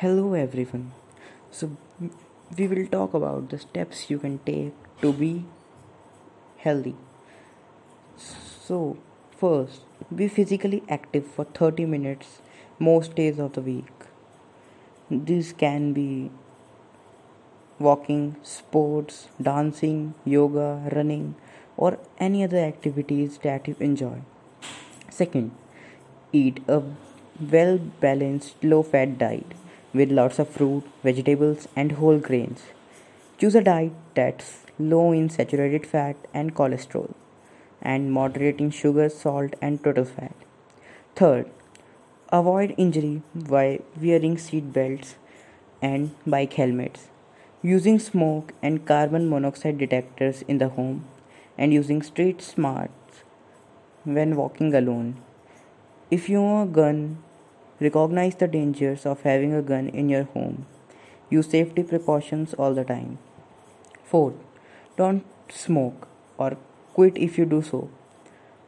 Hello everyone. So we will talk about the steps you can take to be healthy. So first, be physically active for 30 minutes most days of the week. This can be walking, sports, dancing, yoga, running or any other activities that you enjoy. Second, eat a well balanced low fat diet with lots of fruit, vegetables, and whole grains. Choose a diet that's low in saturated fat and cholesterol, and moderate in sugar, salt, and total fat. Third, avoid injury by wearing seat belts and bike helmets, using smoke and carbon monoxide detectors in the home, and using street smarts when walking alone. If you own a gun Recognize the dangers of having a gun in your home. Use safety precautions all the time. 4. Don't smoke or quit if you do so.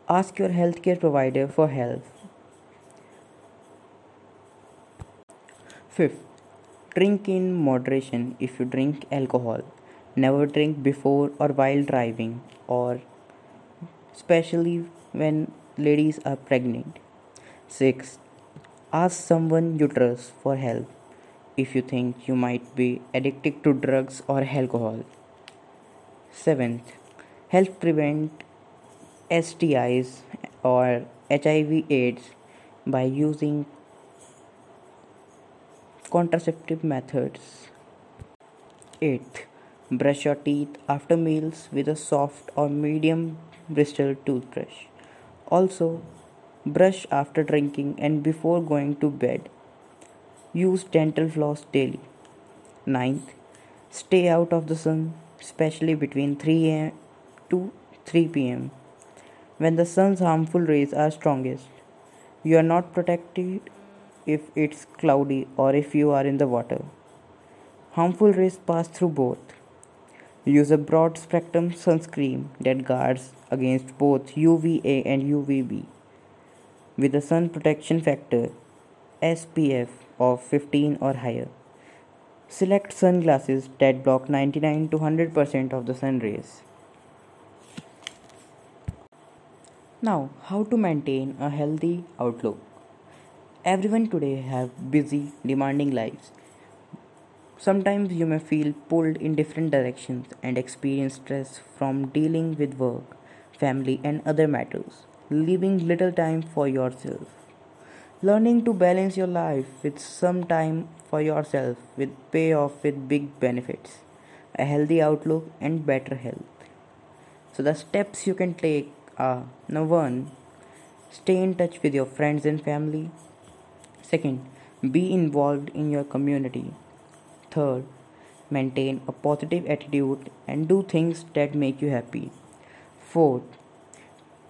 Ask your healthcare provider for help. 5th. Drink in moderation if you drink alcohol. Never drink before or while driving, or especially when ladies are pregnant. 6. Ask someone you trust for help if you think you might be addicted to drugs or alcohol. Seventh, help prevent STIs or HIV AIDS by using contraceptive methods. Eighth, brush your teeth after meals with a soft or medium bristled toothbrush. Also, Brush after drinking and before going to bed. Use dental floss daily. Ninth, stay out of the sun, especially between 3 a.m. to 3 p.m. when the sun's harmful rays are strongest. You are not protected if it's cloudy or if you are in the water. Harmful rays pass through both. Use a broad spectrum sunscreen that guards against both UVA and UVB with a sun protection factor SPF of 15 or higher. Select sunglasses that block 99 to 100% of the sun rays. Now, how to maintain a healthy outlook? Everyone today have busy, demanding lives. Sometimes you may feel pulled in different directions and experience stress from dealing with work, family, and other matters leaving little time for yourself. Learning to balance your life with some time for yourself with payoff with big benefits, a healthy outlook, and better health. So, the steps you can take are number one, stay in touch with your friends and family. Second, be involved in your community. Third, maintain a positive attitude and do things that make you happy. Fourth,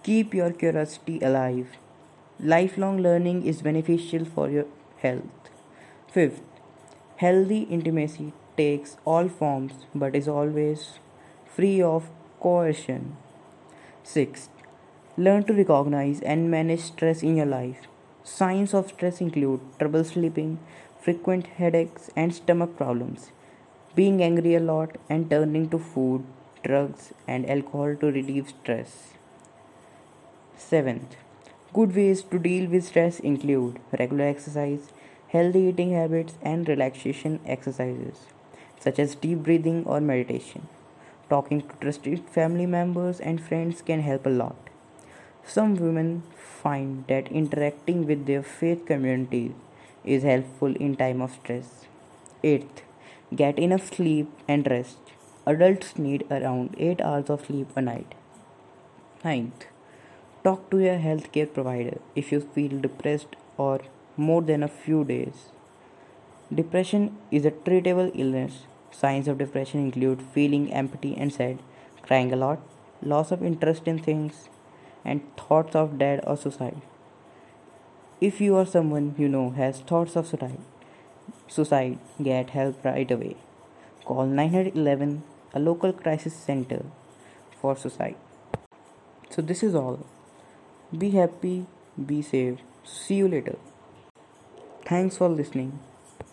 Keep your curiosity alive. Lifelong learning is beneficial for your health. Fifth, healthy intimacy takes all forms but is always free of coercion. Sixth, learn to recognize and manage stress in your life. Signs of stress include trouble sleeping, frequent headaches, and stomach problems, being angry a lot, and turning to food, drugs, and alcohol to relieve stress. Seventh, good ways to deal with stress include regular exercise, healthy eating habits, and relaxation exercises such as deep breathing or meditation. Talking to trusted family members and friends can help a lot. Some women find that interacting with their faith community is helpful in time of stress. Eighth, get enough sleep and rest. Adults need around 8 hours of sleep a night. Ninth, Talk to your healthcare provider if you feel depressed or more than a few days. Depression is a treatable illness. Signs of depression include feeling empty and sad, crying a lot, loss of interest in things, and thoughts of death or suicide. If you or someone you know has thoughts of suicide, suicide, get help right away. Call 911, a local crisis center for suicide. So this is all. Be happy, be safe. See you later. Thanks for listening.